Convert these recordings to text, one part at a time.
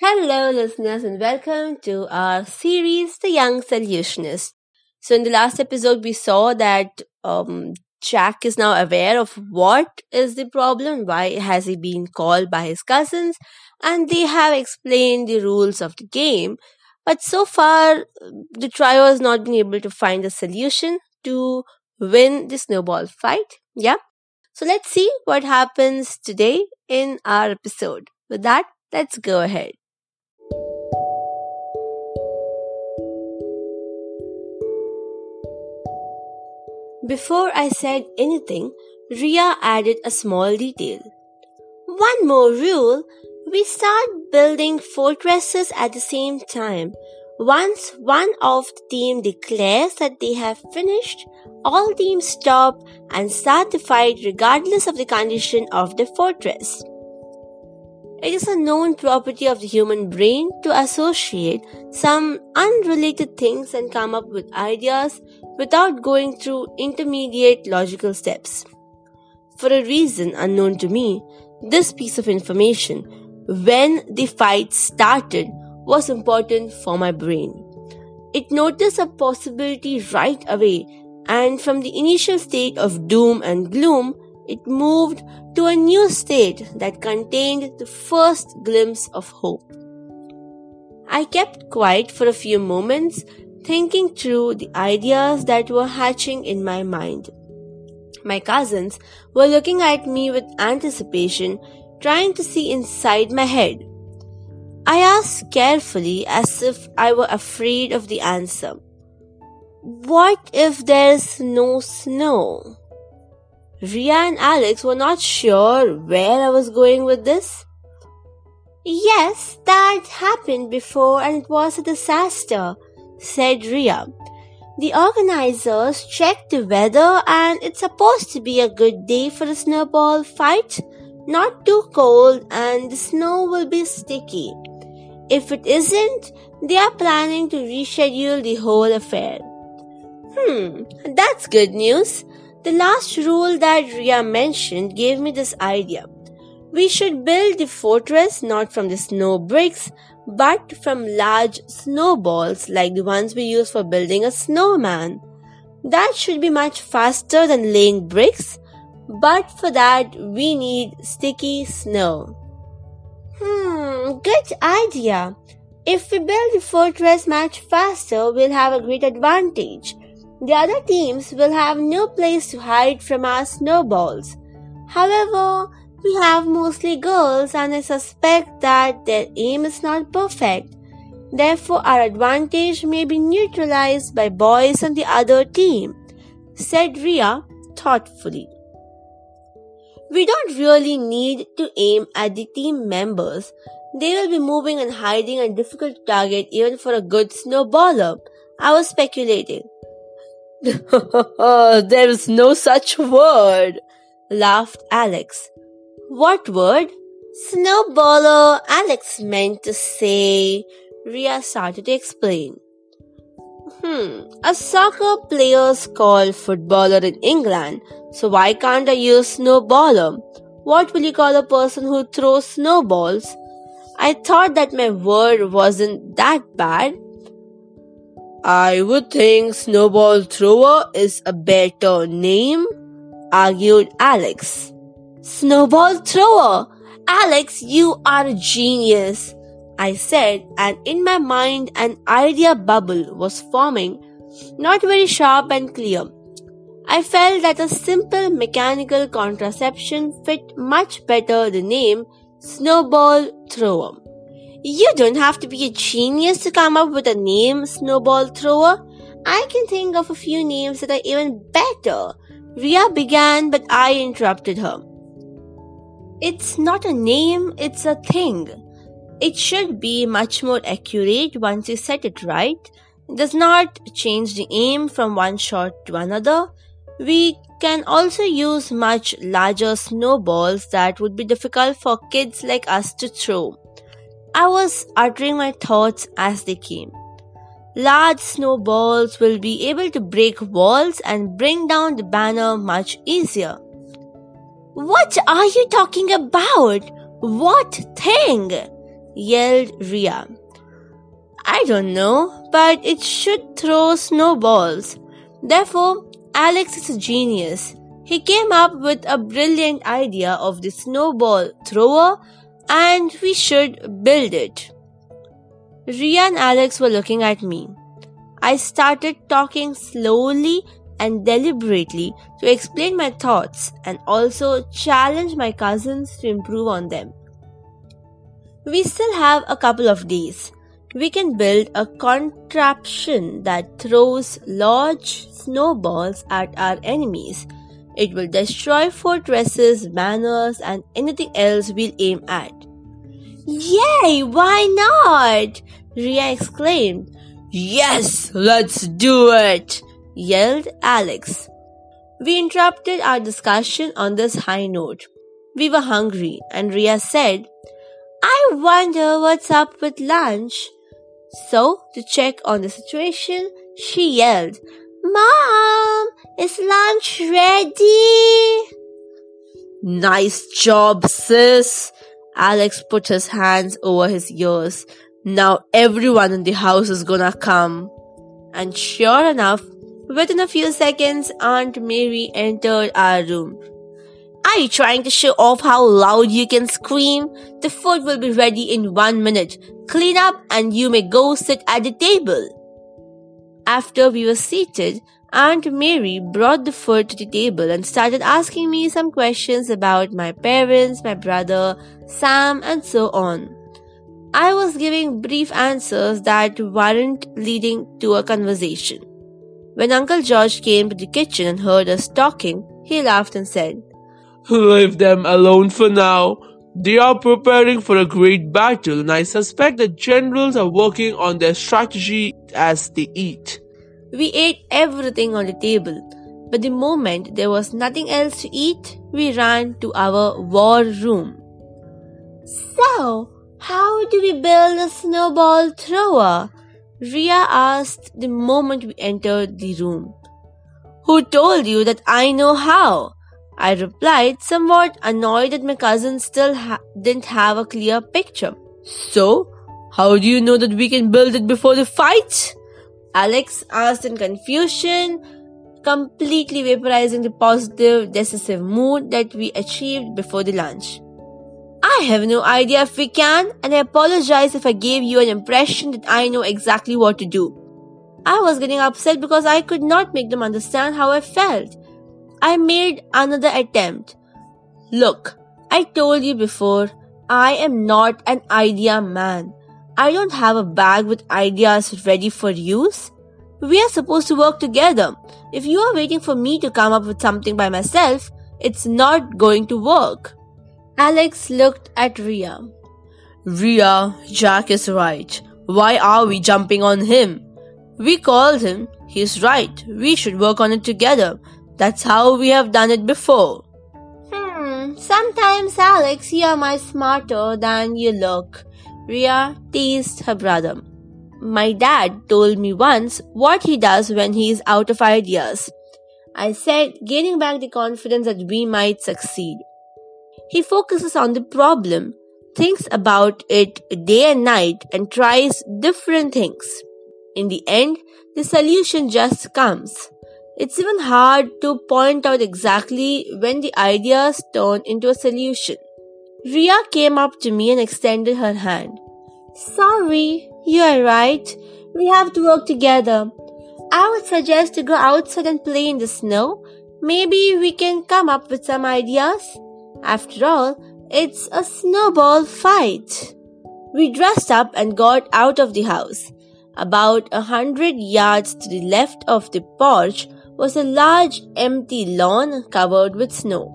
Hello, listeners, and welcome to our series, The Young Solutionist. So, in the last episode, we saw that um, Jack is now aware of what is the problem, why has he been called by his cousins, and they have explained the rules of the game. But so far, the trio has not been able to find a solution to win the snowball fight. Yeah. So let's see what happens today in our episode. With that, let's go ahead. Before I said anything, Ria added a small detail. One more rule we start building fortresses at the same time. Once one of the team declares that they have finished, all teams stop and start the fight regardless of the condition of the fortress. It is a known property of the human brain to associate some unrelated things and come up with ideas without going through intermediate logical steps. For a reason unknown to me, this piece of information, when the fight started, was important for my brain. It noticed a possibility right away, and from the initial state of doom and gloom, it moved to a new state that contained the first glimpse of hope. I kept quiet for a few moments, thinking through the ideas that were hatching in my mind. My cousins were looking at me with anticipation, trying to see inside my head. I asked carefully as if I were afraid of the answer. What if there's no snow? Ria and Alex were not sure where I was going with this. Yes, that happened before and it was a disaster, said Ria. The organizers checked the weather and it's supposed to be a good day for a snowball fight. Not too cold and the snow will be sticky. If it isn't, they are planning to reschedule the whole affair. Hmm, that's good news. The last rule that Ria mentioned gave me this idea. We should build the fortress not from the snow bricks, but from large snowballs like the ones we use for building a snowman. That should be much faster than laying bricks, but for that we need sticky snow. Hmm, good idea. If we build the fortress much faster, we'll have a great advantage. The other teams will have no place to hide from our snowballs. However, we have mostly girls and I suspect that their aim is not perfect. Therefore, our advantage may be neutralized by boys on the other team, said Ria thoughtfully. We don't really need to aim at the team members. They will be moving and hiding and difficult to target even for a good snowballer. I was speculating. there is no such word, laughed Alex. What word? Snowballer, Alex meant to say. Ria started to explain. Hmm, a soccer player's called footballer in England, so why can't I use snowballer? What will you call a person who throws snowballs? I thought that my word wasn't that bad. I would think Snowball Thrower is a better name, argued Alex. Snowball Thrower! Alex, you are a genius, I said, and in my mind an idea bubble was forming, not very sharp and clear. I felt that a simple mechanical contraception fit much better the name Snowball Thrower. You don't have to be a genius to come up with a name, Snowball Thrower. I can think of a few names that are even better. Ria began, but I interrupted her. It's not a name, it's a thing. It should be much more accurate once you set it right. It does not change the aim from one shot to another. We can also use much larger snowballs that would be difficult for kids like us to throw. I was uttering my thoughts as they came. Large snowballs will be able to break walls and bring down the banner much easier. What are you talking about? What thing? yelled Ria. I don't know, but it should throw snowballs. Therefore, Alex is a genius. He came up with a brilliant idea of the snowball thrower and we should build it. Ria and Alex were looking at me. I started talking slowly and deliberately to explain my thoughts and also challenge my cousins to improve on them. We still have a couple of days. We can build a contraption that throws large snowballs at our enemies. It will destroy fortresses, banners, and anything else we'll aim at. Yay! Why not? Ria exclaimed. Yes, let's do it! yelled Alex. We interrupted our discussion on this high note. We were hungry, and Ria said, I wonder what's up with lunch. So, to check on the situation, she yelled, Mom, is lunch ready? Nice job, sis. Alex put his hands over his ears. Now everyone in the house is gonna come. And sure enough, within a few seconds, Aunt Mary entered our room. Are you trying to show off how loud you can scream? The food will be ready in one minute. Clean up and you may go sit at the table. After we were seated, Aunt Mary brought the food to the table and started asking me some questions about my parents, my brother, Sam, and so on. I was giving brief answers that weren't leading to a conversation. When Uncle George came to the kitchen and heard us talking, he laughed and said, Leave them alone for now. They are preparing for a great battle, and I suspect the generals are working on their strategy as they eat. We ate everything on the table, but the moment there was nothing else to eat, we ran to our war room. So, how do we build a snowball thrower? Ria asked the moment we entered the room. Who told you that I know how? I replied, somewhat annoyed that my cousin still ha- didn't have a clear picture. So, how do you know that we can build it before the fight? Alex asked in confusion, completely vaporizing the positive, decisive mood that we achieved before the lunch. I have no idea if we can, and I apologize if I gave you an impression that I know exactly what to do. I was getting upset because I could not make them understand how I felt. I made another attempt. Look, I told you before, I am not an idea man. I don't have a bag with ideas ready for use. We are supposed to work together. If you are waiting for me to come up with something by myself, it's not going to work. Alex looked at Ria. Ria, Jack is right. Why are we jumping on him? We called him. He's right. We should work on it together. That's how we have done it before. Hmm, sometimes, Alex, you are much smarter than you look. Ria teased her brother. My dad told me once what he does when he is out of ideas. I said, gaining back the confidence that we might succeed. He focuses on the problem, thinks about it day and night, and tries different things. In the end, the solution just comes. It's even hard to point out exactly when the ideas turn into a solution. Ria came up to me and extended her hand. Sorry, you are right. We have to work together. I would suggest to go outside and play in the snow. Maybe we can come up with some ideas. After all, it's a snowball fight. We dressed up and got out of the house. About a hundred yards to the left of the porch was a large empty lawn covered with snow.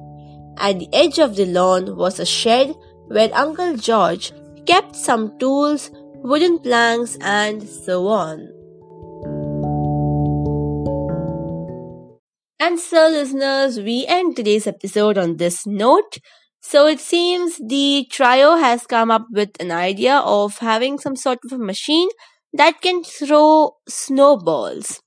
At the edge of the lawn was a shed where Uncle George kept some tools, wooden planks, and so on. And so, listeners, we end today's episode on this note. So, it seems the trio has come up with an idea of having some sort of a machine that can throw snowballs.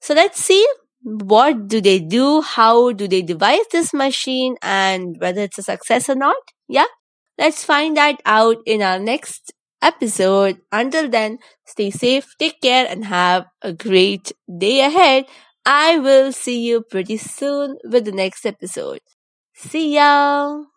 So, let's see what do they do? How do they devise this machine and whether it's a success or not? Yeah. Let's find that out in our next episode. Until then, stay safe, take care, and have a great day ahead. I will see you pretty soon with the next episode. See ya!